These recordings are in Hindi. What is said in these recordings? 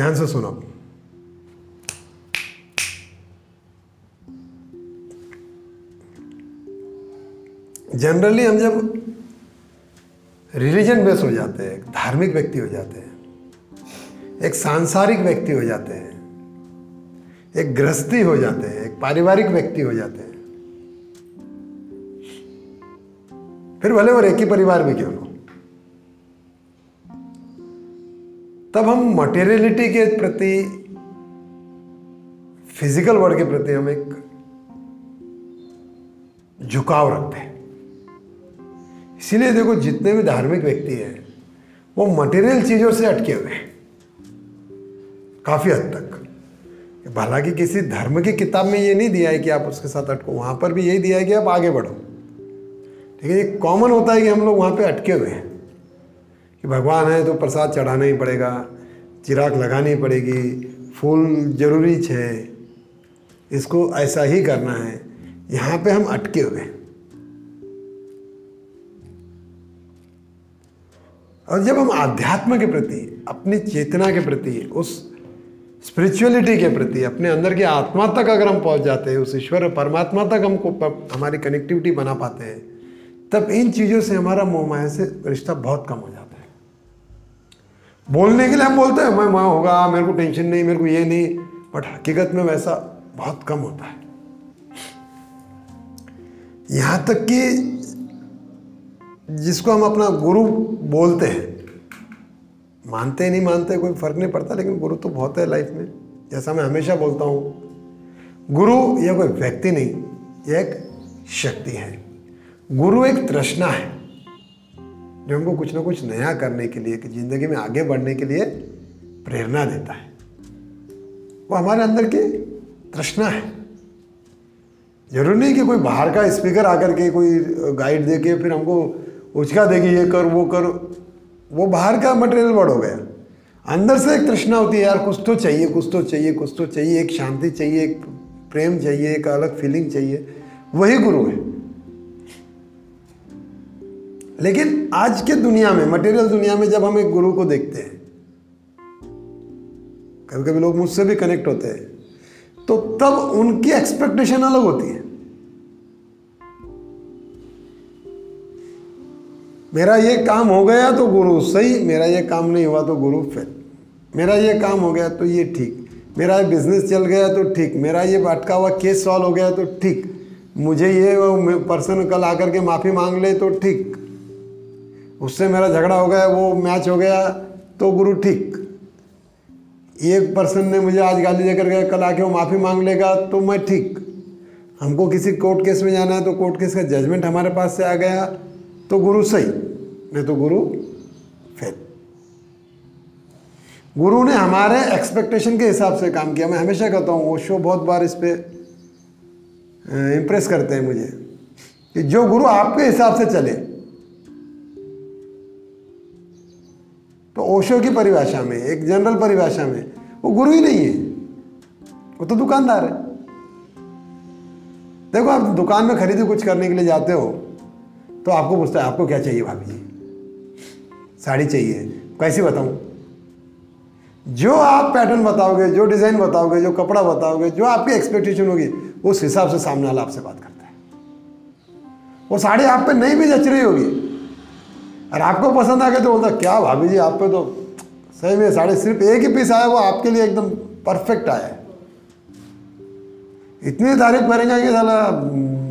ध्यान से सुनो। जनरली हम जब रिलीजन बेस हो जाते हैं, धार्मिक व्यक्ति हो जाते हैं, एक सांसारिक व्यक्ति हो जाते हैं, एक गृहस्थी हो जाते हैं, एक पारिवारिक व्यक्ति हो जाते हैं, फिर भले और एक ही परिवार में क्यों मटेरियलिटी के प्रति फ़िज़िकल वर्ल्ड के प्रति हम एक झुकाव रखते हैं। इसीलिए देखो, जितने भी धार्मिक व्यक्ति हैं, वो मटेरियल चीज़ों से अटके हुए हैं। काफ़ी हद तक। हालाँकि किसी धर्म की किताब में ये नहीं दिया है कि आप उसके साथ अटको, वहाँ पर भी यही दिया है कि आप आगे बढ़ो। ठीक है ये कॉमन होता है कि हम लोग वहाँ पे अटके हुए हैं। कि भगवान है तो प्रसाद चढ़ाना ही पड़ेगा चिराग लगानी पड़ेगी, फूल ज़रूरी है इसको ऐसा ही करना है। यहाँ पे हम अटके हुए और जब हम आध्यात्म के प्रति, अपनी चेतना के प्रति, उस स्पिरिचुअलिटी के प्रति, अपने अंदर की आत्मा तक अगर हम पहुँच जाते हैं, उस ईश्वर परमात्मा तक हमको हमारी कनेक्टिविटी बना पाते हैं, तब इन चीज़ों से हमारा मोह माया से रिश्ता बहुत कम हो जाता है। बोलने के लिए हम बोलते हैं, मैं माँ होगा, मेरे को टेंशन नहीं, मेरे को ये नहीं. बट हकीकत में वैसा बहुत कम होता है। यहाँ तक कि जिसको हम अपना गुरु बोलते हैं, मानते नहीं मानते, कोई फ़र्क नहीं पड़ता, लेकिन गुरु तो बहुत है लाइफ में। जैसा मैं हमेशा बोलता हूँ, गुरु यह कोई व्यक्ति नहीं, यह एक शक्ति है। गुरु एक तृष्णा है। जो हमको कुछ ना कुछ नया करने के लिए, कि ज़िंदगी में आगे बढ़ने के लिए प्रेरणा देता है। वो हमारे अंदर की तृष्णा है। ज़रूरी नहीं कि कोई बाहर का स्पीकर आकर के कोई गाइड दे के फिर हमको उचका देगी ये कर, वो कर। वो बाहर का मटेरियल वर्ड हो गया। अंदर से एक तृष्णा होती है, यार, कुछ तो चाहिए, कुछ तो चाहिए, कुछ तो चाहिए, एक शांति चाहिए, एक प्रेम चाहिए, एक अलग फीलिंग चाहिए। वही गुरु है। लेकिन आज के दुनिया में मटेरियल दुनिया में जब हम एक गुरु को देखते हैं कभी कभी लोग मुझसे भी कनेक्ट होते हैं तो तब उनकी एक्सपेक्टेशन अलग होती है। मेरा ये काम हो गया तो गुरु सही, मेरा ये काम नहीं हुआ तो गुरु फेल मेरा ये काम हो गया तो ये ठीक। मेरा ये बिज़नेस चल गया तो ठीक। मेरा ये अटका हुआ केस सॉल्व हो गया तो ठीक। मुझे ये पर्सन कल आकर के माफ़ी मांग ले तो ठीक। उससे मेरा झगड़ा हो गया, वो मैच हो गया तो गुरु ठीक। एक पर्सन ने मुझे आज गाली देकर गया कल आके वो माफ़ी मांग लेगा तो मैं ठीक। हमको किसी कोर्ट केस में जाना है तो कोर्ट केस का जजमेंट हमारे पास से आ गया तो गुरु सही। नहीं तो गुरु फेल गुरु ने हमारे एक्सपेक्टेशन के हिसाब से काम किया। मैं हमेशा कहता हूँ, वो शो बहुत बार इस पर इम्प्रेस करते हैं मुझे, कि जो गुरु आपके हिसाब से चले तो ओशो की परिभाषा में, एक जनरल परिभाषा में, वो गुरु ही नहीं है। वो तो दुकानदार है। देखो, आप दुकान में खरीदी कुछ करने के लिए जाते हो तो आपको पूछता है, आपको क्या चाहिए भाभी? जी साड़ी चाहिए। कैसी बताऊँ? जो आप पैटर्न बताओगे, जो डिज़ाइन बताओगे, जो कपड़ा बताओगे, जो आपकी एक्सपेक्टेशन होगी, उस हिसाब से सामने वाला आपसे बात करता है। वो साड़ी आप पे नहीं भी जच रही होगी और आपको पसंद आ गया तो बोलता, क्या भाभी जी, आप पे तो सही में साड़ी सिर्फ़ एक ही पीस आया, वो आपके लिए एकदम परफेक्ट आया है. इतनी तारीफ़ करेंगे कि साला,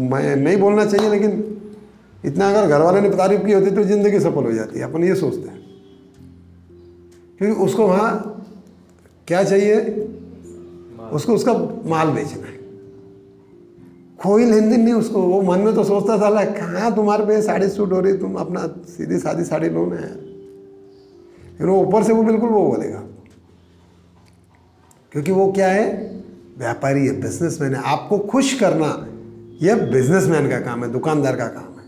मैं नहीं बोलना चाहिए, लेकिन इतना अगर घर वाले ने तारीफ़ की होती तो ज़िंदगी सफल हो जाती है अपन ये सोचते हैं। क्योंकि उसको वहाँ क्या चाहिए? उसको उसका माल बेचना है। कोई लेन देन नहीं उसको। वो मन में तो सोचता था कहाँ तुम्हारे पे साड़ी सूट हो रही? तुम अपना सीधी सादी साड़ी लो ना यार। वो ऊपर से वो बिल्कुल वो बोलेगा। क्योंकि वो क्या है? व्यापारी है बिजनेसमैन है। आपको खुश करना यह बिजनेसमैन का काम है, दुकानदार का काम है।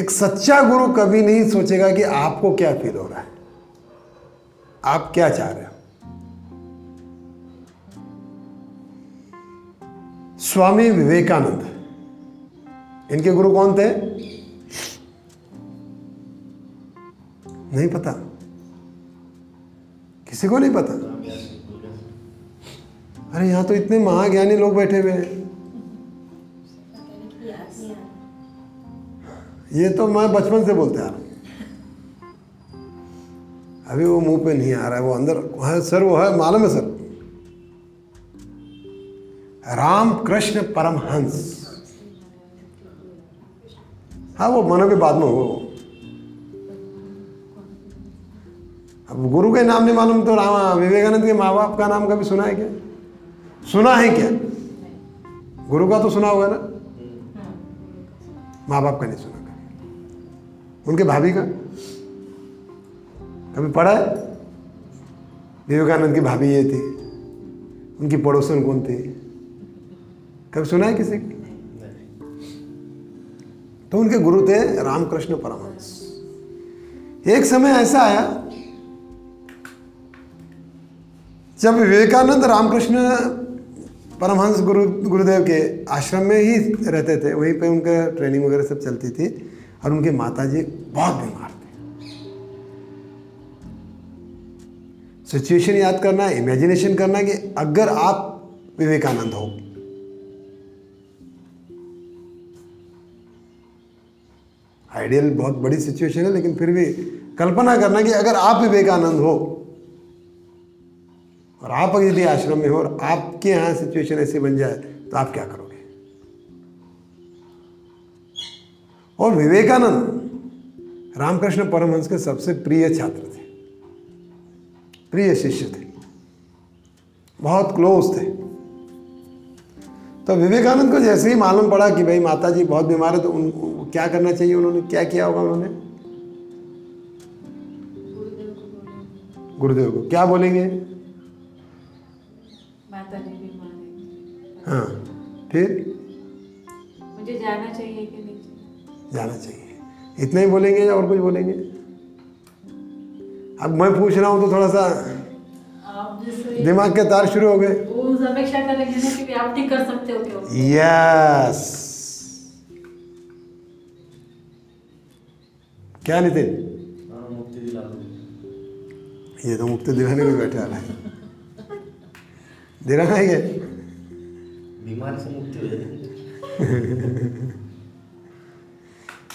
एक सच्चा गुरु कभी नहीं सोचेगा कि आपको क्या फील हो रहा है। आप क्या चाह रहे हो? स्वामी विवेकानंद। इनके गुरु कौन थे? नहीं पता। किसी को नहीं पता? अरे यहाँ तो इतने महाज्ञानी लोग बैठे हुए हैं। ये तो मैं बचपन से बोलते आ रहा हूँ। अभी वो मुँह पे नहीं आ रहा है, वो अंदर है सर, वो है, मालूम है सर? राम कृष्ण परमहंस। हाँ वो मनो के बाद में हो अब गुरु के नाम नहीं मालूम तो राम, विवेकानंद के माँ बाप का नाम कभी सुना है क्या? सुना है क्या? गुरु का तो सुना होगा ना? माँ बाप का नहीं सुना कभी। उनके भाभी का? कभी पढ़ा है? विवेकानंद की भाभी ये थी। उनकी पड़ोसन कौन थी? कभी सुना है किसी की? तो उनके गुरु थे रामकृष्ण परमहंस। एक समय ऐसा आया, जब विवेकानंद रामकृष्ण परमहंस गुरु, गुरुदेव के आश्रम में ही रहते थे, वहीं पे उनका ट्रेनिंग वगैरह सब चलती थी, और उनके माताजी बहुत बीमार थे। सिचुएशन याद करना इमेजिनेशन करना कि अगर आप विवेकानंद हो आइडियल बहुत बड़ी सिचुएशन है, लेकिन फिर भी कल्पना करना कि अगर आप विवेकानंद हो, और आप यदि आश्रम में हो और आपके यहाँ सिचुएशन ऐसी बन जाए तो आप क्या करोगे? और विवेकानंद रामकृष्ण परमहंस के सबसे प्रिय छात्र थे, प्रिय शिष्य थे, बहुत क्लोज थे। तो विवेकानंद को जैसे ही मालूम पड़ा कि भाई माता जी बहुत बीमार है तो उन क्या करना चाहिए उन्होंने? क्या किया होगा उन्होंने? गुरुदेव को। क्या बोलेंगे? माता जी बीमार हाँ फिर? मुझे जाना चाहिए कि नहीं? जाना चाहिए। इतना ही बोलेंगे या और कुछ बोलेंगे? अब मैं पूछ रहा हूँ तो थोड़ा सा दिमाग के तार शुरू हो गए। वो उस अपेक्षा करेंगे ना कि भी आप ठीक कर सकते हो। क्यों यस क्या नितिन? हाँ मुक्ति दिला दो ये तो मुक्ति दिलाने को बैठे आ रहा है। दिलाना है बीमारी से मुक्ति हो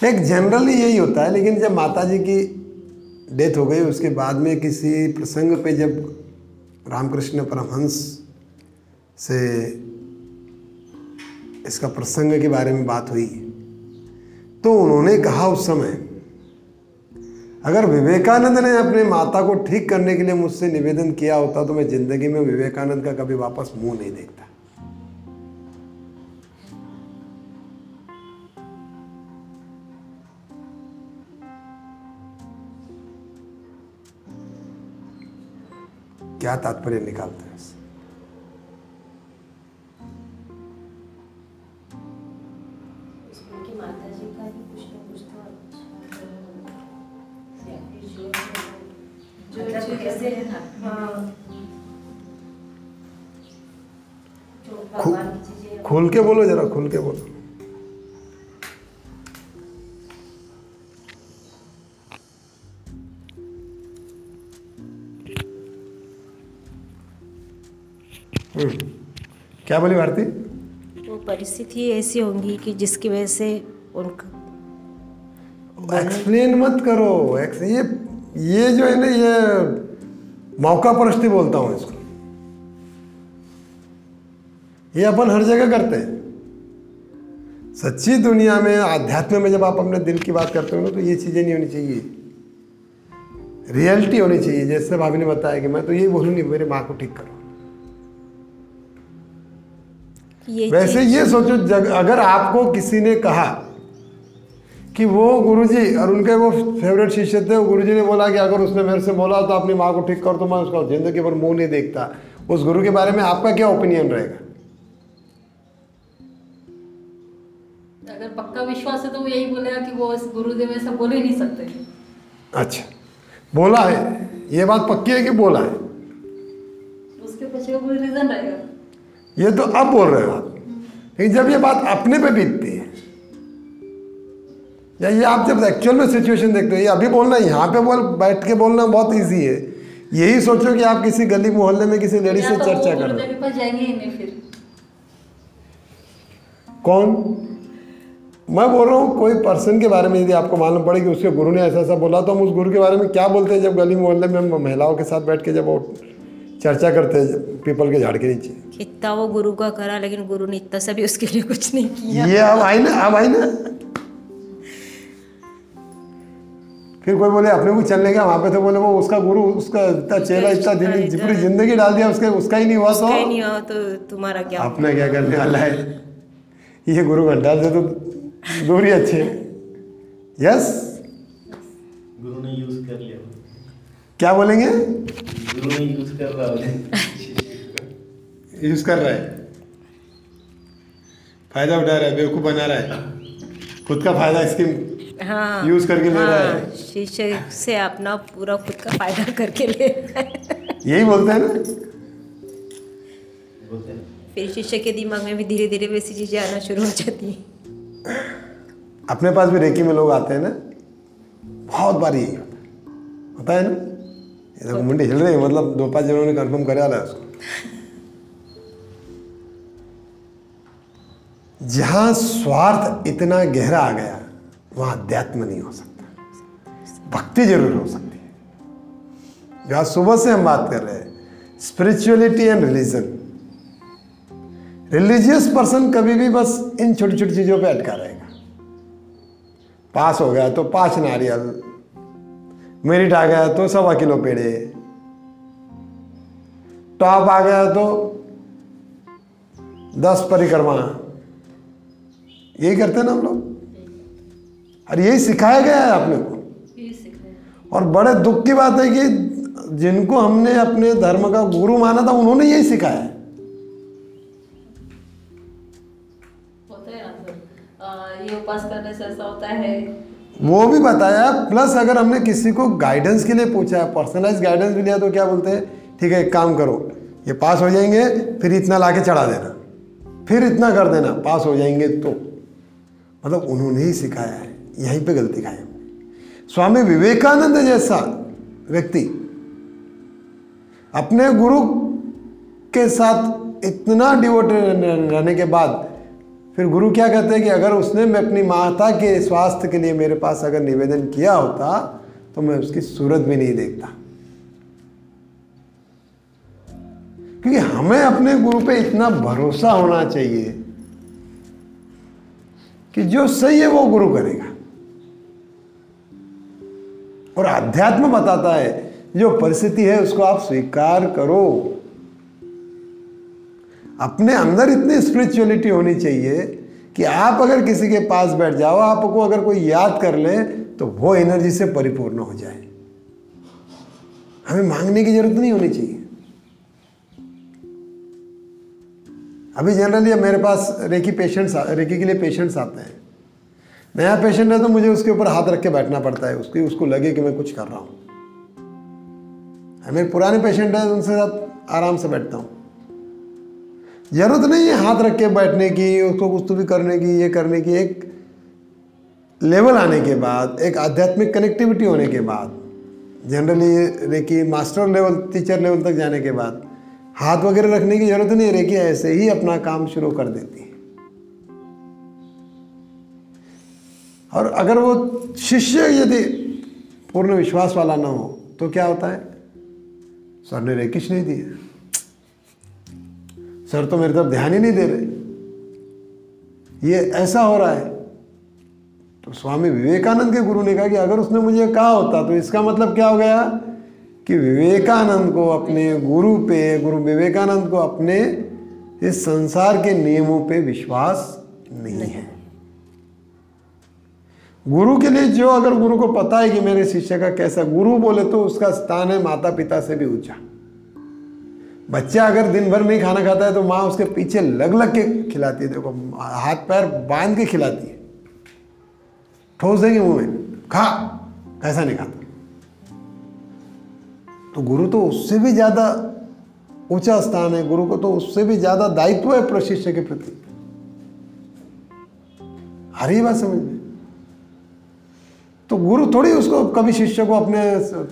एक जनरली यही होता है लेकिन जब माता जी की डेथ हो गई उसके बाद में किसी प्रसंग पे जब रामकृष्ण परमहंस से इसका प्रसंग के बारे में बात हुई। तो उन्होंने कहा उस समय, अगर विवेकानंद ने अपने माता को ठीक करने के लिए मुझसे निवेदन किया होता तो मैं ज़िंदगी में विवेकानंद का कभी वापस मुँह नहीं देखता। खु- तात्पर्य निकालते हैं खुल के बोलो जरा खुल के बोलो। क्या बोली भारती? वो परिस्थिति ऐसी होंगी कि जिसकी वजह से उनका एक्सप्लेन मत करो। ये ये जो है ना ये मौका परस्ती बोलता हूँ इसको। ये अपन हर जगह करते हैं। सच्ची दुनिया में आध्यात्म में जब आप अपने दिल की बात करते हो ना तो ये चीज़ें नहीं होनी चाहिए। रियलिटी होनी चाहिए जैसे भाभी ने बताया कि मैं तो यही बोलूँगी मेरे माँ को ठीक करो। ये वैसे ये सोचो जग अगर आपको किसी ने कहा कि वो गुरुजी और उनके वो फेवरेट शिष्य थे वो गुरुजी ने बोला कि अगर उसने मेरे से बोला तो अपनी माँ को ठीक कर तो मैं उसका ज़िंदगी भर मुँह नहीं देखता। उस गुरु के बारे में आपका क्या ओपिनियन रहेगा? अगर पक्का विश्वास है तो वो यही बोलेगा कि वो इस गुरुदेव ऐसा बोल ही नहीं सकते। अच्छा। बोला है? ये बात पक्की है कि बोला है? उसके पीछे कोई रीजन रहेगा? ये तो अब बोल रहे हो। आप लेकिन जब ये बात अपने पे बीतती है या ये आप जब एक्चुअल में सिचुएशन देखते हो ये अभी बोलना यहाँ पे बोल बैठ के बोलना बहुत इजी है। यही सोचो कि आप किसी गली मोहल्ले में किसी लेडी से तो चर्चा कर रहे ही। हो कौन? मैं बोल रहा हूँ कोई पर्सन के बारे में यदि आपको मालूम पड़े कि उसके गुरु ने ऐसा ऐसा बोला तो हम उस गुरु के बारे में क्या बोलते हैं जब गली मोहल्ले में हम महिलाओं के साथ बैठ के जब वो चर्चा करते हैं पीपल के झाड़ के नीचे। कितना वो गुरु का करा लेकिन गुरु ने इतना सा भी उसके लिए कुछ नहीं किया। ये अब आई ना अब आई ना फिर कोई बोले अपने को चलने का? वहाँ पे तो बोले वो उसका गुरु उसका इतना चेहरा इतना दिन पूरी ज़िंदगी डाल दिया उसके उसका ही नहीं हुआ तो नहीं हुआ तो तुम्हारा क्या अपने क्या करने वाला है? ये गुरु घंटा से तो दूर ही अच्छे यस गुरु ने यूज़ कर लिया क्या बोलेंगे? यूज़ कर रहा है। यूज़ कर रहा है फ़ायदा उठा रहा है बेवकूफ़ बना रहा है। खुद का फ़ायदा इसकी हाँ यूज़ करके ले रहा है। हाँ, शीशे से अपना पूरा खुद का फ़ायदा करके ले रहा है। यही बोलते हैं ना? फिर शीशे के दिमाग में भी धीरे धीरे वैसी चीज़ें आना शुरू हो जाती हैं। अपने पास भी रेकी में लोग आते हैं ना? बहुत बार। यही होता है ना? ये देखो मुंडी हिल रही मतलब दो पाँच जनों ने कंफर्म करे है उसको जहाँ स्वार्थ इतना गहरा आ गया, वहाँ अध्यात्म नहीं हो सकता। भक्ति ज़रूर हो सकती है। जो आज सुबह से हम बात कर रहे हैं spirituality and religion religious person कभी भी बस इन छोटी छोटी चीज़ों पे अटका रहेगा। पास हो गया तो पाँच नारियल मेरिट आ गया तो सवा किलो पेड़े। टॉप आ गया तो दस परिक्रमा। यही करते हैं ना हम लोग? और यही सिखाया गया है अपने को? और बड़े दुख की बात है कि जिनको हमने अपने धर्म का गुरु माना था उन्होंने यही सिखाया है। ये उपास करने से ऐसा होता है वो भी बताया प्लस अगर हमने किसी को गाइडेंस के लिए पूछा पर्सनलाइज गाइडेंस भी लिया तो क्या बोलते हैं? ठीक है, एक काम करो, ये पास हो जाएँगे, फिर इतना ला के चढ़ा देना। फिर इतना कर देना पास हो जाएँगे तो। मतलब उन्होंने ही सिखाया है, यहीं पे गलती खाई स्वामी विवेकानंद जैसा व्यक्ति, अपने गुरु के साथ इतना डिवोटेड रहने के बाद फिर गुरु क्या कहते हैं कि अगर उसने मैं अपनी माता के स्वास्थ्य के लिए मेरे पास अगर निवेदन किया होता तो मैं उसकी सूरत भी नहीं देखता। क्योंकि हमें अपने गुरु पे इतना भरोसा होना चाहिए कि जो सही है वो गुरु करेगा। और अध्यात्म बताता है, जो परिस्थिति है उसको आप स्वीकार करो। अपने अंदर इतनी स्पिरिचुअलिटी होनी चाहिए कि आप अगर किसी के पास बैठ जाओ, आपको अगर कोई याद कर ले तो वो एनर्जी से परिपूर्ण हो जाए। हमें मांगने की ज़रूरत नहीं होनी चाहिए। अभी जनरली मेरे पास रेकी पेशेंट्स रेकी के लिए पेशेंट्स आते हैं। नया पेशेंट है तो मुझे उसके ऊपर हाथ रख के बैठना पड़ता है, उसकी, उसको लगे कि मैं कुछ कर रहा हूँ। मेरे पुराने पेशेंट है, उनसे साथ आराम से बैठता हूँ। ज़रूरत नहीं है हाथ रख के बैठने की, उसको कुछ तो भी करने की, ये करने की, एक लेवल आने के बाद, एक आध्यात्मिक कनेक्टिविटी होने के बाद generally reiki master level teacher level तक जाने के बाद, हाथ वगैरह रखने की ज़रूरत नहीं रेकी ऐसे ही अपना काम शुरू कर देती है। और अगर वो शिष्य यदि पूर्ण विश्वास वाला ना हो तो क्या होता है? सर ने रेकिश नहीं दिया? सर तो मेरी तरफ़ ध्यान ही नहीं दे रहे। ये ऐसा हो रहा है। तो स्वामी विवेकानंद के गुरु ने कहा कि अगर उसने मुझे कहा होता तो इसका मतलब क्या हो गया? कि विवेकानंद को अपने गुरु पे, गुरु विवेकानंद को अपने इस संसार के नियमों पे विश्वास नहीं है। गुरु के लिए जो अगर गुरु को पता है कि मेरे शिष्य का कैसा गुरु बोले तो उसका स्थान है माता पिता से भी ऊँचा। बच्चा अगर दिन भर नहीं खाना खाता है तो माँ उसके पीछे लग लग के खिलाती है। देखो, हाथ पैर बाँध के खिलाती है। ठोस देंगे मुँह में। खा। कैसा नहीं खाता। तो गुरु तो उससे भी ज़्यादा ऊँचा स्थान है। गुरु को तो उससे भी ज़्यादा दायित्व है प्रशिष्य के प्रति। रही बात समझ में। तो गुरु थोड़ी उसको कभी शिष्य को अपने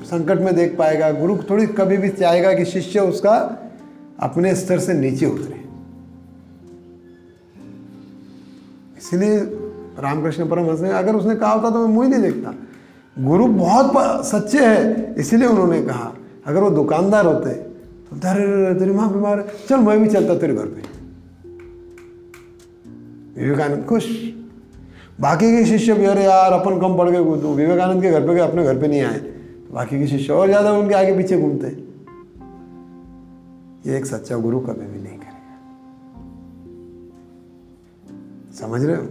संकट में देख पाएगा। गुरु थोड़ी कभी भी चाहेगा कि शिष्य उसका अपने स्तर से नीचे उतरे। इसीलिए रामकृष्ण परमहंस ने अगर उसने कहा होता तो मैं मुँह नहीं देखता। गुरु बहुत सच्चे हैं इसीलिए उन्होंने कहा अगर वो दुकानदार होते तो अरे, तेरी माँ बीमार चल मैं भी चलता तेरे घर पे। विवेकानंद खुश। बाकी के शिष्य भी अरे यार अपन कम पड़ गए विवेकानंद के घर पे गए अपने घर पे नहीं आए। बाकी के शिष्य और ज़्यादा उनके आगे पीछे घूमते। हैं ये एक सच्चा गुरु कभी भी नहीं करेगा। समझ रहे हो?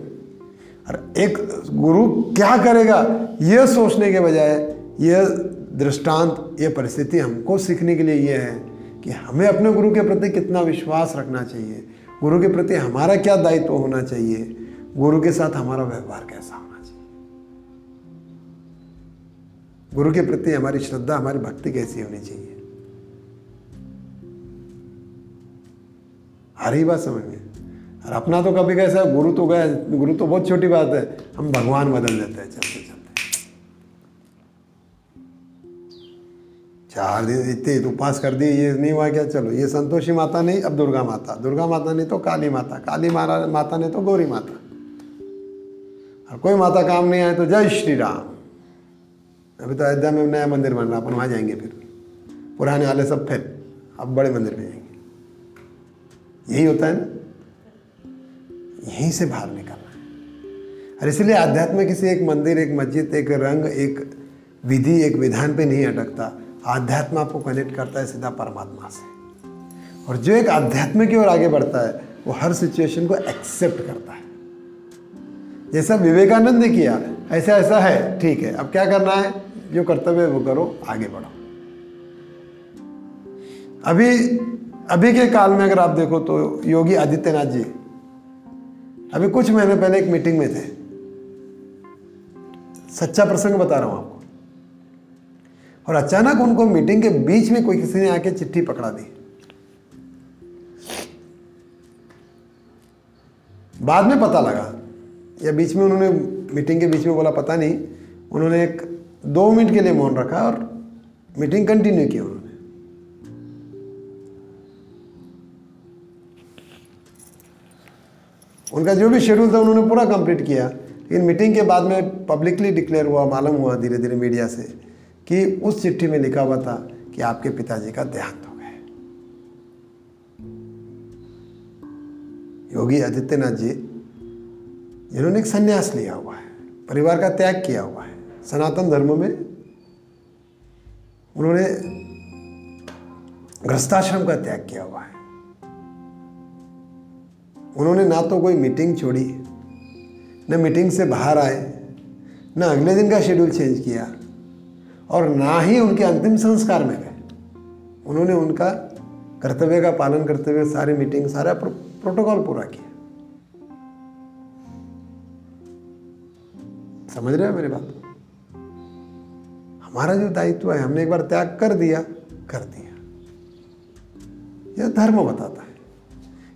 और एक गुरु क्या करेगा? यह सोचने के बजाय यह दृष्टांत, ये परिस्थिति हमको सीखने के लिए ये है कि हमें अपने गुरु के प्रति कितना विश्वास रखना चाहिए। गुरु के प्रति हमारा क्या दायित्व होना चाहिए? गुरु के साथ हमारा व्यवहार कैसा होना चाहिए? गुरु के प्रति हमारी श्रद्धा, हमारी भक्ति कैसी होनी चाहिए? आ रही बात समझ में। और अपना तो कभी कैसा गुरु तो गए, गुरु तो बहुत छोटी बात है। हम भगवान बदल देते हैं, चलते चलते। चार दिन इतने उपवास कर दिए, ये नहीं हुआ क्या? चलो, ये संतोषी माता नहीं, अब दुर्गा माता। दुर्गा माता नहीं तो काली माता। काली माता माता नहीं तो गौरी माता। और कोई माता काम नहीं आए तो जय श्री राम। अभी तो अयोध्या में नया मंदिर बन रहा, अपन वहाँ जाएँगे फिर। पुराने वाले सब फिर, अब बड़े मंदिर में जाएँगे। यही होता है ना? यहीं से बाहर निकलना है। और इसलिए अध्यात्म किसी एक मंदिर, एक मस्जिद, एक रंग, एक विधि, एक विधान पे नहीं अटकता। आध्यात्म आपको कनेक्ट करता है सीधा परमात्मा से। और जो एक आध्यात्म की ओर आगे बढ़ता है, वो हर सिचुएशन को एक्सेप्ट करता है। जैसा विवेकानंद ने किया। ऐसा ऐसा है। ठीक है। अब क्या करना है? जो कर्तव्य है वो करो, आगे बढ़ो। अभी अभी के काल में अगर आप देखो तो योगी आदित्यनाथ जी, अभी कुछ महीने पहले एक मीटिंग में थे। सच्चा प्रसंग बता रहा हूँ आपको। और अचानक उनको मीटिंग के बीच में कोई किसी ने आके चिट्ठी पकड़ा दी। बाद में पता लगा, या बीच में उन्होंने मीटिंग के बीच में बोला, पता नहीं, उन्होंने एक दो मिनट के लिए मौन रखा और मीटिंग कंटिन्यू की उन्होंने। उनका जो भी शेड्यूल था, उन्होंने पूरा कंप्लीट किया। लेकिन मीटिंग के बाद में पब्लिकली डिक्लेयर हुआ, मालूम हुआ धीरे धीरे मीडिया से, कि उस चिट्ठी में लिखा हुआ था कि आपके पिताजी का देहांत हो गया। योगी आदित्यनाथ जी, जिन्होंने एक संन्यास लिया हुआ है, परिवार का त्याग किया हुआ है, सनातन धर्म में उन्होंने गृहस्थाश्रम का त्याग किया हुआ है। उन्होंने ना तो कोई मीटिंग छोड़ी न मीटिंग से बाहर आए न अगले दिन का शेड्यूल चेंज किया और ना ही उनके अंतिम संस्कार में गए। उन्होंने उनका कर्तव्य का पालन करते हुए सारी मीटिंग सारा प्रो, प्रोटोकॉल पूरा किया। समझ रहे हो मेरी बात? हमारा जो दायित्व है हमने एक बार त्याग कर दिया कर दिया। यह धर्म बताता है।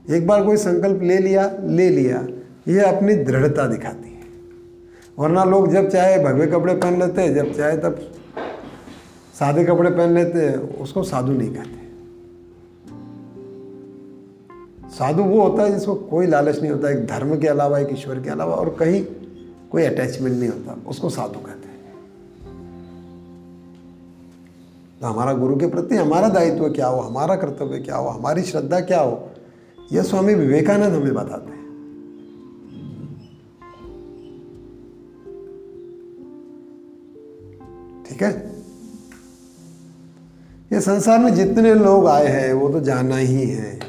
एक बार कोई संकल्प ले लिया ले लिया यह अपनी दृढ़ता दिखाती है। वरना लोग जब चाहे भगवे कपड़े पहन लेते हैं, जब चाहे तब सादे कपड़े पहन लेते हैं, उसको साधु नहीं कहते। साधु वो होता है जिसको कोई लालच नहीं होता, एक धर्म के अलावा, एक ईश्वर के अलावा, और कहीं कोई अटैचमेंट नहीं होता, उसको साधु कहते हैं। तो हमारा गुरु के प्रति हमारा दायित्व क्या हो, हमारा कर्तव्य क्या हो, हमारी श्रद्धा क्या हो यह स्वामी विवेकानंद हमें बताते हैं। ठीक है? ये संसार में जितने लोग आए हैं, वो तो जाना ही है।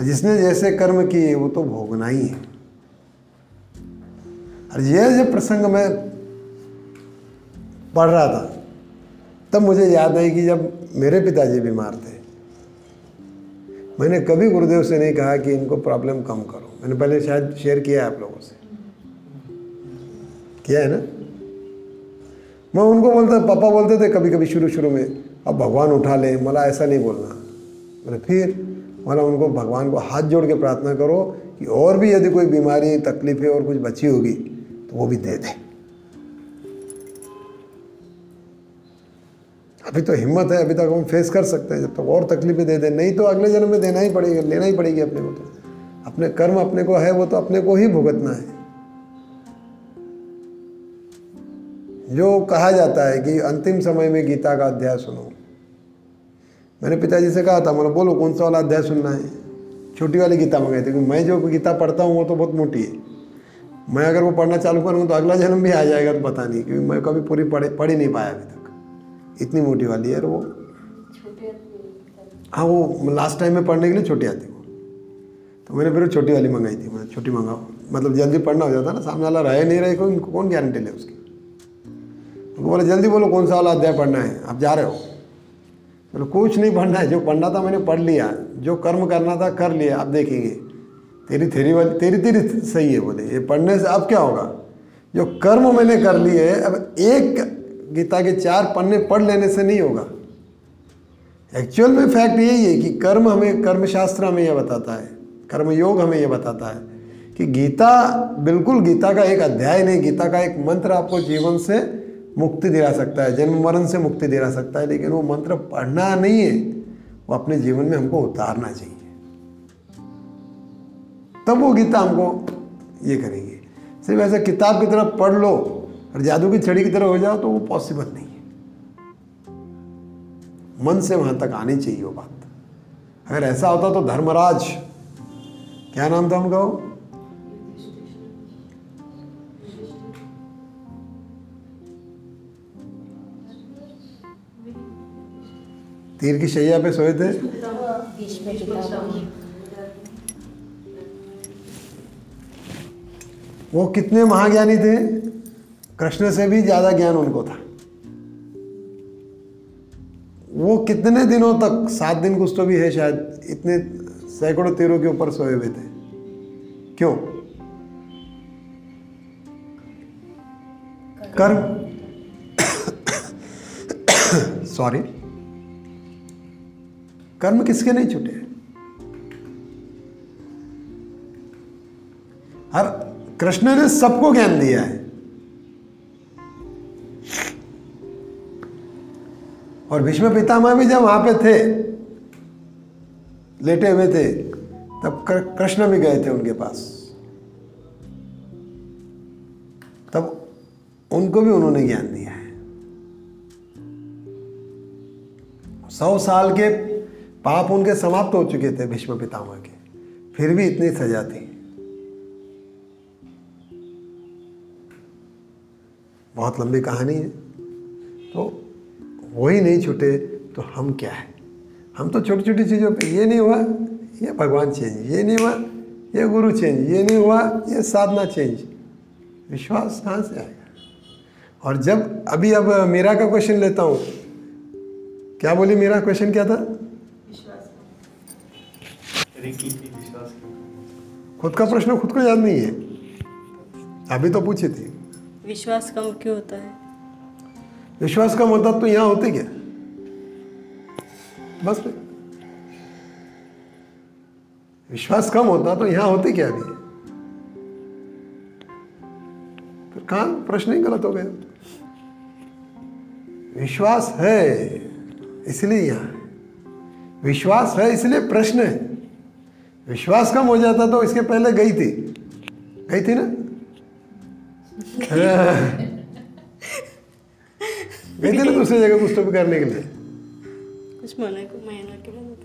जिसने जैसे कर्म किए, वो तो भोगना ही है। और यह जब प्रसंग में पढ़ रहा था, तब मुझे याद आई कि जब मेरे पिताजी बीमार थे मैंने कभी गुरुदेव से नहीं कहा कि इनको प्रॉब्लम कम करो। मैंने पहले शायद शेयर किया है आप लोगों से। किया है ना? मैं उनको बोलता, पापा बोलते थे कभी कभी शुरू शुरू में, अब भगवान उठा ले, मला ऐसा नहीं बोलना। मैंने फिर मला उनको, भगवान को हाथ जोड़ के प्रार्थना करो कि और भी यदि कोई बीमारी, तकलीफ़ और कुछ बची होगी तो वो भी दे दे। अभी तो हिम्मत है, अभी तक हम फेस कर सकते हैं। जब तक और तकलीफें दे दें, नहीं तो अगले जन्म में देना ही पड़ेगा, लेना ही पड़ेगी अपने को तो। अपने कर्म अपने को है, वो तो अपने को ही भुगतना है। जो कहा जाता है कि अंतिम समय में गीता का अध्याय सुनो। मैंने पिताजी से कहा था मैंने बोलो, कौन सा वाला अध्याय सुनना है? छोटी वाली गीता मंगाई थी मैं जो गीता पढ़ता हूँ, वो तो बहुत मोटी है। मैं अगर वो पढ़ना चालू करूँ तो अगला जन्म भी आ जाएगा तो पता नहीं, क्योंकि मैं कभी पूरी पढ़ पढ़ ही नहीं पाया अभी तक। इतनी मोटी वाली है वो हाँ वो लास्ट टाइम में पढ़ने के लिए छोटी आती वो। तो मैंने फिर छोटी वाली मंगाई थी मैं छोटी मंगाओ। मतलब जल्दी पढ़ना हो जाता ना, सामने वाला रहे नहीं रहे कोई उनको कौन गारंटी ले उसकी? उनको बोले, जल्दी बोलो कौन सा वाला अध्याय पढ़ना है, आप जा रहे हो। बोले, कुछ नहीं पढ़ना है, जो पढ़ना था मैंने पढ़ लिया, जो कर्म करना था कर लिया, आप देखेंगे। तेरी थेरी वाली, तेरी तेरी सही है बोले। ये पढ़ने से अब क्या होगा? जो कर्म मैंने कर लिए, अब एक गीता के चार पन्ने पढ़ लेने से नहीं होगा। एक्चुअल में फैक्ट यही है कि कर्म हमें, कर्मशास्त्र हमें यह बताता है कर्म योग हमें यह बताता है कि गीता, बिल्कुल गीता का एक अध्याय नहीं, गीता का एक मंत्र आपको जीवन से मुक्ति दिला सकता है, जन्म मरण से मुक्ति दिला सकता है, लेकिन वो मंत्र पढ़ना नहीं है, वो अपने जीवन में हमको उतारना चाहिए। तब वो गीता हमको ये करेगी। सिर्फ़ ऐसे किताब की तरफ़ पढ़ लो और जादू की छड़ी की तरह हो जाओ तो वो पॉसिबल नहीं है। मन से वहाँ तक आनी चाहिए वो बात। अगर ऐसा होता तो धर्मराज, क्या नाम था उनका तीर की शैया पे सोए थे? वो कितने महाज्ञानी थे? कृष्ण से भी ज़्यादा ज्ञान उनको था। वो कितने दिनों तक, सात दिन कुछ तो भी है शायद, इतने सैकड़ों तीरों के ऊपर सोए हुए थे। क्यों? कर्म। सॉरी कर्म किसके नहीं छूटे? हर, कृष्ण ने सबको ज्ञान दिया है। और भीष्म पितामह भी जब वहाँ पे थे, लेटे हुए थे, तब कृष्ण भी गए थे उनके पास। तब उनको भी उन्होंने ज्ञान दिया है। सौ साल के पाप उनके समाप्त हो चुके थे भीष्म पितामह के। फिर भी इतनी सजा थी। बहुत लंबी कहानी है। तो वही नहीं छूटे तो हम क्या है? हम तो छोटी छोटी चीज़ों पे, ये नहीं हुआ, ये भगवान चेंज ये नहीं हुआ, ये गुरु चेंज ये नहीं हुआ, ये साधना चेंज विश्वास कहाँ से आएगा? और जब, अभी अब मीरा का क्वेश्चन लेता हूँ। क्या बोली मेरा क्वेश्चन क्या था? खुद का प्रश्न खुद को याद नहीं है। अभी तो पूछी थी। विश्वास कम क्यों होता है? विश्वास का मतलब तो यहाँ होते क्या? बस विश्वास कम होता तो यहाँ होते क्या अभी? फिर कहाँ प्रश्न ही गलत हो गया? विश्वास है इसलिए यहाँ। विश्वास है इसलिए प्रश्न है। विश्वास कम हो जाता तो इसके पहले गई थी। गई थी ना? थी ना दूसरी जगह कुछ तो भी करने के लिए। कुछ महीने के बाद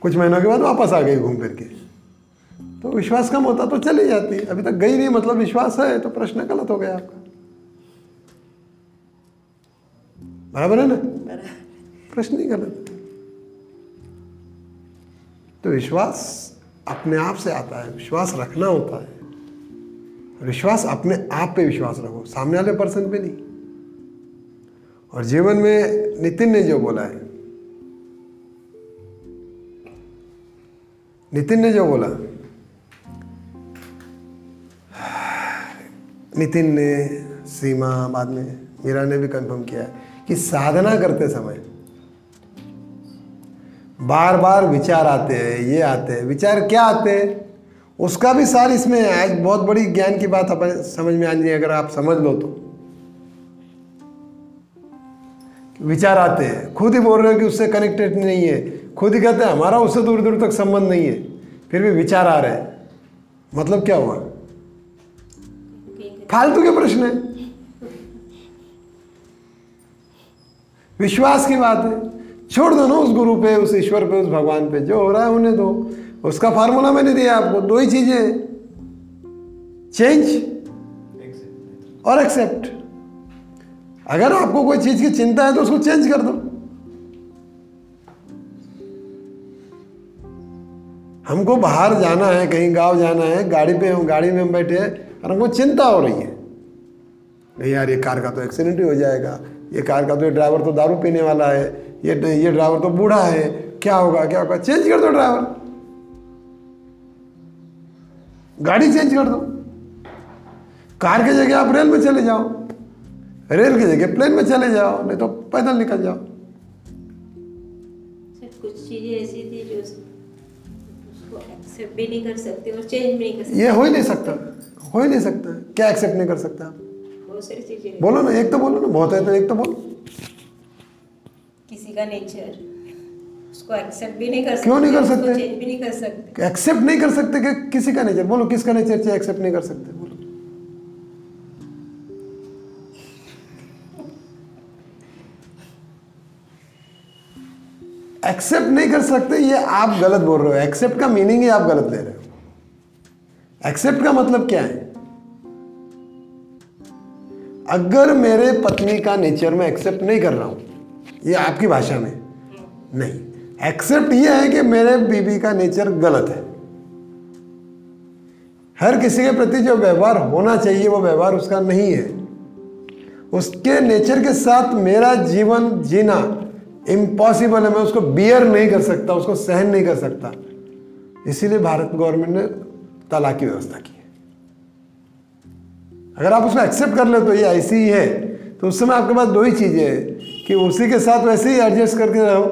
कुछ महीनों के बाद वापस आ गई घूम फिर के। तो विश्वास कम होता तो चली जाती। अभी तक गई नहीं मतलब विश्वास है तो प्रश्न गलत हो गया आपका। बराबर है ना? प्रश्न ही गलत तो विश्वास अपने आप से आता है। विश्वास रखना होता है। विश्वास अपने आप पे विश्वास रखो। सामने वाले पर्सन पे नहीं। और जीवन में नितिन ने जो बोला है, नितिन ने जो बोला, नितिन ने, सीमा बाद में, मीरा ने भी कंफर्म किया कि साधना करते समय बार बार विचार आते हैं, ये आते हैं, विचार क्या आते हैं, उसका भी सार इसमें है। आज बहुत बड़ी ज्ञान की बात अपन समझ में आ है, अगर आप समझ लो तो। विचार आते हैं। खुद ही बोल रहे हो कि उससे कनेक्टेड नहीं है। खुद ही कहते हैं, हमारा उससे दूर दूर तक संबंध नहीं है। फिर भी विचार आ रहे हैं। मतलब क्या हुआ? फालतू के प्रश्न है। विश्वास की बात है। छोड़ दो ना उस गुरु पे, उस ईश्वर पे, उस भगवान पे। जो हो रहा है उन्हें दो। उसका फार्मूला मैंने दिया आपको। दो ही चीज़ें चेंज और एक्सेप्ट अगर आपको कोई चीज़ की चिंता है तो उसको चेंज कर दो। हमको बाहर जाना है, कहीं गाँव जाना है, गाड़ी पे हम, गाड़ी में हम बैठे हैं और हमको चिंता हो रही है। नहीं यार, ये कार का तो एक्सीडेंट ही हो जाएगा। ये कार का तो ये ड्राइवर तो दारू पीने वाला है। ये ये ड्राइवर तो बूढ़ा है। क्या होगा क्या होगा? चेंज कर दो ड्राइवर गाड़ी चेंज कर दो। कार की जगह आप रेल में चले जाओ। रेल की जगह प्लेन में चले जाओ नहीं तो पैदल निकल जाओ। कुछ चीज़ें ऐसी थी जो उसको एक्सेप्ट भी नहीं कर सकते और चेंज भी नहीं कर सकते। ये हो ही नहीं सकता हो ही नहीं सकता। क्या एक्सेप्ट नहीं कर सकता आप? बहुत सारी चीज़ें बोलो ना एक तो बोलो ना बहुत है तो एक तो बोलो। किसी का नेचर उसको एक्सेप्ट भी नहीं कर सकते क्यों नहीं कर सकते? चेंज भी नहीं कर सकते। एक्सेप्ट नहीं कर सकते कि किसी का नेचर बोलो किसका नेचर एक्सेप्ट नहीं कर सकते। एक्सेप्ट नहीं कर सकते, ये आप गलत बोल रहे हो। एक्सेप्ट का मीनिंग ही आप गलत ले रहे हो। एक्सेप्ट का मतलब क्या है? अगर मेरे पत्नी का नेचर मैं एक्सेप्ट नहीं कर रहा हूँ, ये आपकी भाषा में नहीं। एक्सेप्ट ये है कि मेरे बीबी का नेचर गलत है। हर किसी के प्रति जो व्यवहार होना चाहिए, वो व्यवहार उसका नहीं है। उसके नेचर के साथ मेरा जीवन जीना इम्पॉसिबल है, मैं उसको बियर नहीं कर सकता, उसको सहन नहीं कर सकता। इसीलिए भारत गवर्नमेंट ने तलाक की व्यवस्था की है। अगर आप उसको एक्सेप्ट कर ले तो ये ऐसी ही है। तो उस समय आपके पास दो ही चीज़ें हैं, कि उसी के साथ वैसे ही एडजस्ट करके रहो।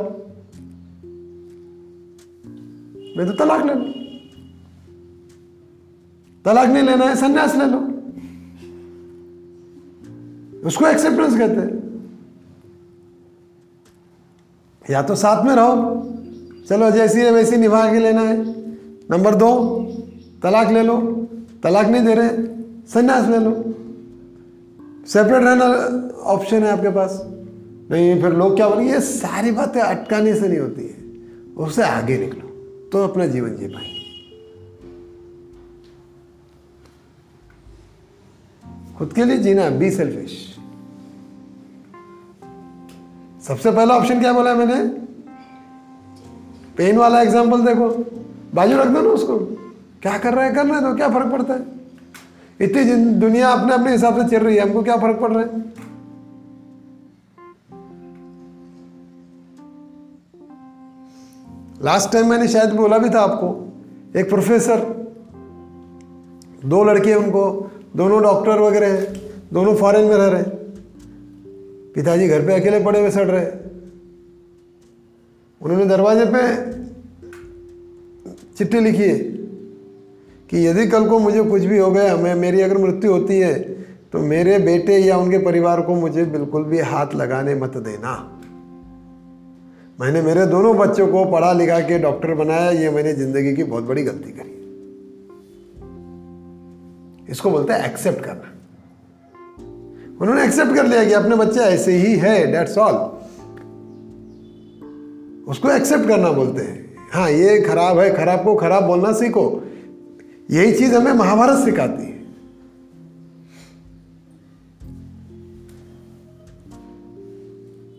मैं तो तलाक ले लो। तलाक नहीं लेना है, संन्यास ले लो। उसको एक्सेप्टेंस कहते हैं। या तो साथ में रहो। चलो, जैसी है वैसी निभा के लेना है। नंबर दो, तलाक ले लो। तलाक नहीं दे रहे, संन्यास ले लो। सेपरेट रहना ऑप्शन है आपके पास। नहीं, फिर लोग क्या बोलेंगे, ये सारी बातें अटकाने से नहीं होती है। उससे आगे निकलो तो अपना जीवन जी पाएँगे। खुद के लिए जीना बी सेल्फिश सबसे पहला ऑप्शन क्या बोला मैंने? पेन वाला एग्ज़ाम्पल देखो। बाजू रख दो ना उसको। क्या कर रहे हैं? करने तो क्या फ़र्क पड़ता है? इतनी दुनिया अपने अपने हिसाब से चल रही है, हमको क्या फ़र्क पड़ रहा है? लास्ट टाइम मैंने शायद बोला भी था आपको, एक प्रोफेसर दो लड़के उनको, दोनों डॉक्टर वगैरह हैं, दोनों फॉरेन में रह रहे हैं। पिताजी घर पे अकेले पड़े हुए सड़ रहे। उन्होंने दरवाजे पे चिट्ठी लिखी है कि यदि कल को मुझे कुछ भी हो गया, मैं, मेरी अगर मृत्यु होती है तो मेरे बेटे या उनके परिवार को मुझे बिल्कुल भी हाथ लगाने मत देना। मैंने मेरे दोनों बच्चों को पढ़ा लिखा के डॉक्टर बनाया, ये मैंने ज़िंदगी की बहुत बड़ी गलती करी। इसको बोलते हैं एक्सेप्ट करना। उन्होंने एक्सेप्ट कर लिया कि अपने बच्चे ऐसे ही है डेट्स ऑल उसको एक्सेप्ट करना बोलते हैं। हाँ ये खराब है, खराब को खराब बोलना सीखो। यही चीज़ हमें महाभारत सिखाती है।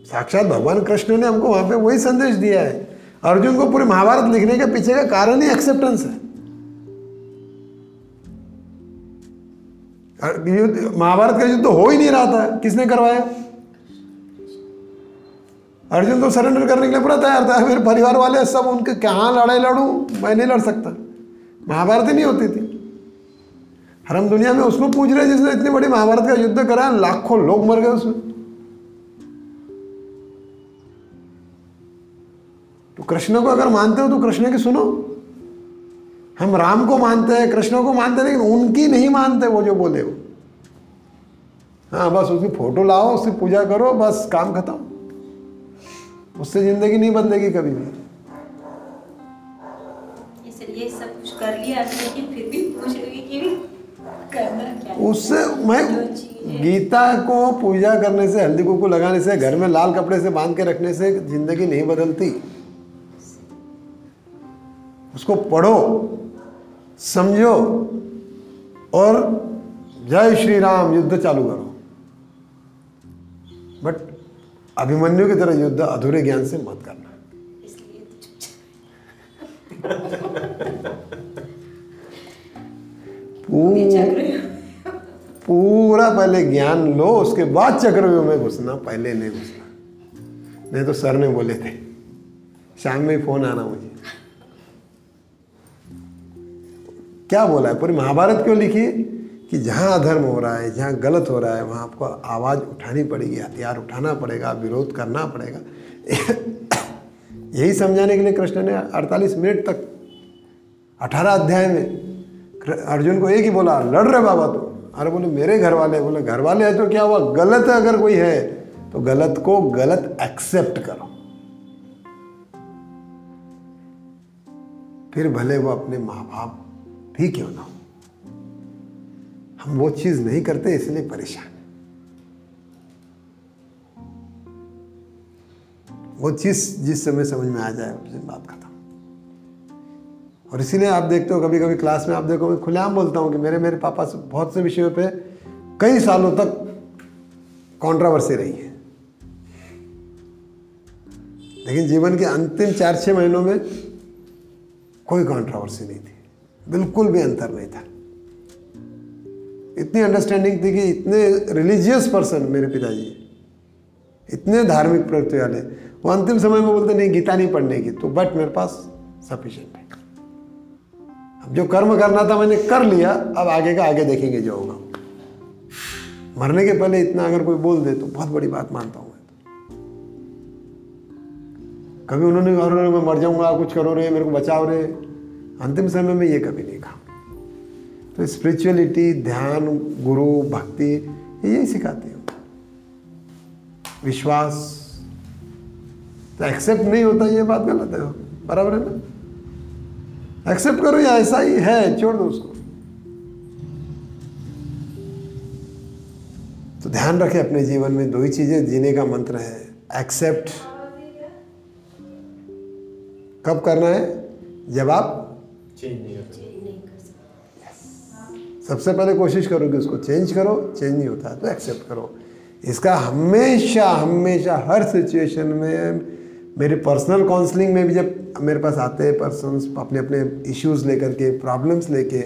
साक्षात भगवान कृष्ण ने हमको वहाँ पे वही संदेश दिया है। अर्जुन को पूरे महाभारत लिखने के पीछे का कारण ही एक्सेप्टेंस है। युद्ध, महाभारत का युद्ध तो हो ही नहीं रहा था। किसने करवाया? अर्जुन तो सरेंडर करने के लिए पूरा तैयार था। मेरे परिवार वाले सब उनके, कहाँ लड़ाई लड़ूं? मैं नहीं लड़ सकता। महाभारत ही नहीं होती थी। हर हम दुनिया में उसको पूछ रहे जिसने इतनी बड़ी महाभारत का युद्ध करा, लाखों लोग मर गए उसमें। तो कृष्ण को अगर मानते हो तो कृष्ण की सुनो। हम राम को मानते हैं कृष्ण को मानते हैं लेकिन उनकी नहीं मानते वो जो बोले वो। हाँ बस उसकी फ़ोटो लाओ उसकी पूजा करो बस काम खत्म। उससे ज़िंदगी नहीं बदलेगी कभी भी। ये सब कुछ कर लिया लेकिन फिर भी पूछ रही कि करना क्या उससे मैं। गीता को पूजा करने से हल्दी कुकू लगाने से घर में लाल कपड़े से बाँध के रखने से ज़िंदगी नहीं बदलती। उसको पढ़ो समझो और जय श्री राम युद्ध चालू करो। बट अभिमन्यु की तरह युद्ध अधूरे ज्ञान से मत करना। पूरा पहले ज्ञान लो उसके बाद चक्रव्यूह में घुसना पहले नहीं घुसना। नहीं तो सर ने बोले थे शाम में ही फ़ोन आना मुझे। क्या बोला है? पूरी महाभारत क्यों लिखी कि जहाँ अधर्म हो रहा है, जहाँ गलत हो रहा है, वहाँ आपको आवाज़ उठानी पड़ेगी, हथियार उठाना पड़ेगा, विरोध करना पड़ेगा। यही समझाने के लिए कृष्ण ने 48 मिनट तक 18 अध्याय में अर्जुन को एक ही बोला, लड़ रहे बाबा तो। अरे बोले, मेरे घर वाले बोले घर वाले है तो क्या हुआ? गलत है अगर कोई है तो गलत को गलत एक्सेप्ट करो। फिर भले वो अपने माँ बाप भी क्यों ना हो? हम वो चीज़ नहीं करते, इसलिए परेशान। वो चीज़ जिस समय समझ में आ जाए, उस दिन बात खत्म। और इसीलिए आप देखते हो कभी कभी क्लास में आप देखो, मैं खुलेआम बोलता हूँ कि मेरे मेरे पापा से बहुत से विषयों पे कई सालों तक कंट्रोवर्सी रही है। लेकिन जीवन के अंतिम चार छः महीनों में कोई कंट्रोवर्सी नहीं थी। बिल्कुल भी अंतर नहीं था। इतनी अंडरस्टैंडिंग थी कि इतने रिलीजियस पर्सन मेरे पिताजी इतने धार्मिक प्रवृत्ति वाले। वो अंतिम समय में बोलते नहीं गीता नहीं पढ़ने की। तो बट मेरे पास सफिशिएंट है। अब जो कर्म करना था मैंने कर लिया अब आगे का आगे देखेंगे जो होगा। मरने के पहले इतना अगर कोई बोल दे तो बहुत बड़ी बात मानता हूँ मैं। कभी उन्होंने कहा "अरे, मैं मर जाऊँगा कुछ करो रे मेरे को बचाओ रे। अंतिम समय में ये कभी नहीं कहा। तो स्पिरिचुअलिटी ध्यान, गुरु, भक्ति, ये यही सिखाती है। विश्वास तो एक्सेप्ट नहीं होता, ये बात गलत है। बराबर है ना? एक्सेप्ट करो या ऐसा ही है, छोड़ दो उसको। तो ध्यान रखें अपने जीवन में, दो ही चीज़ें, जीने का मंत्र है एक्सेप्ट कब करना है? जब आप चेंज नहीं होता नहीं कर सकते। सबसे पहले कोशिश करो कि उसको चेंज करो चेंज नहीं होता है तो एक्सेप्ट करो। इसका हमेशा हमेशा हर सिचुएशन में मेरे पर्सनल काउंसलिंग में भी जब मेरे पास आते हैं पर्सन्स अपने अपने इश्यूज़ लेकर के प्रॉब्लम्स लेके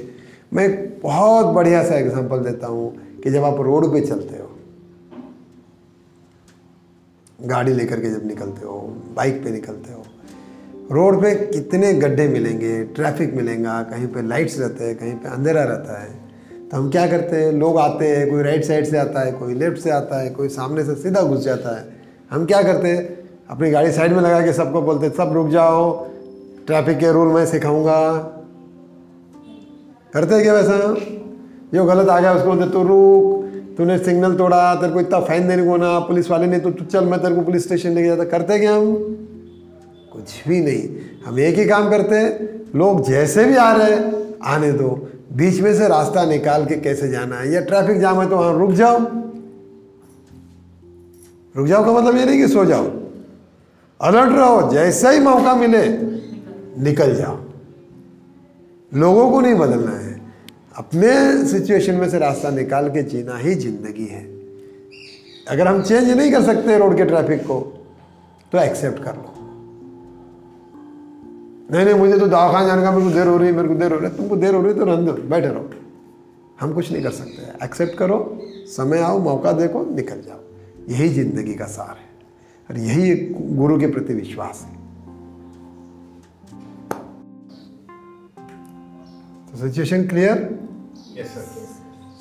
मैं एक बहुत बढ़िया सा एग्जांपल देता हूँ कि जब आप रोड पे चलते हो गाड़ी लेकर के जब निकलते हो बाइक पे निकलते हो रोड पे कितने गड्ढे मिलेंगे ट्रैफ़िक मिलेगा, कहीं पे लाइट्स रहते हैं, कहीं पे अंधेरा रहता है। तो हम क्या करते हैं? लोग आते हैं, कोई राइट साइड से आता है, कोई लेफ़्ट से आता है, कोई सामने से सीधा घुस जाता है। हम क्या करते हैं? अपनी गाड़ी साइड में लगा के सबको बोलते सब रुक जाओ ट्रैफ़िक के रूल मैं सिखाऊँगा। करते क्या वैसा? जो गलत आ गया उसको बोलते तू रुक, तूने सिग्नल तोड़ा, तेरे को इतना फाइन देने को ना पुलिस वाले ने तो चल, मैं तेरे को पुलिस स्टेशन लेके जाता। करते क्या हम? कुछ भी नहीं। हम एक ही काम करते हैं। लोग जैसे भी आ रहे हैं, आने दो। बीच में से रास्ता निकाल के कैसे जाना है? या ट्रैफ़िक जाम है तो वहाँ रुक जाओ। रुक जाओ का मतलब ये नहीं कि सो जाओ। अलर्ट रहो। जैसा ही मौका मिले, निकल जाओ। लोगों को नहीं बदलना है। अपने सिचुएशन में से रास्ता निकाल के जीना ही ज़िंदगी है। अगर हम चेंज नहीं कर सकते रोड के ट्रैफ़िक को तो एक्सेप्ट कर लो। नहीं नहीं मुझे तो दवाखाना जाने का मेरे को देर हो रही है मेरे को देर हो रही है। तुमको देर हो रही है तो रहने दो बैठे रहो। हम कुछ नहीं कर सकते। एक्सेप्ट करो समय आओ मौका देखो निकल जाओ। यही ज़िंदगी का सार है और यही एक गुरु के प्रति विश्वास है। तो सिचुएशन क्लियर यस सर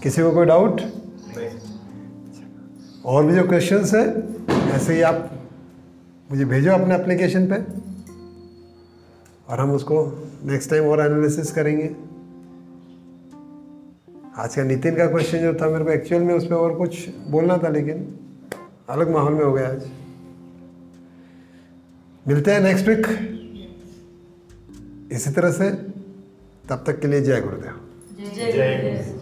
किसी को कोई डाउट नहीं। और भी जो क्वेश्चंस है ऐसे ही आप मुझे भेजो अपने एप्लीकेशन पे। और हम उसको नेक्स्ट टाइम और एनालिसिस करेंगे। आज का नितिन का क्वेश्चन जो था, मेरे को एक्चुअल में उस पर और कुछ बोलना था, लेकिन अलग माहौल में हो गया आज। मिलते हैं नेक्स्ट वीक इसी तरह से तब तक के लिए जय गुरुदेव। जय गुरुदेव।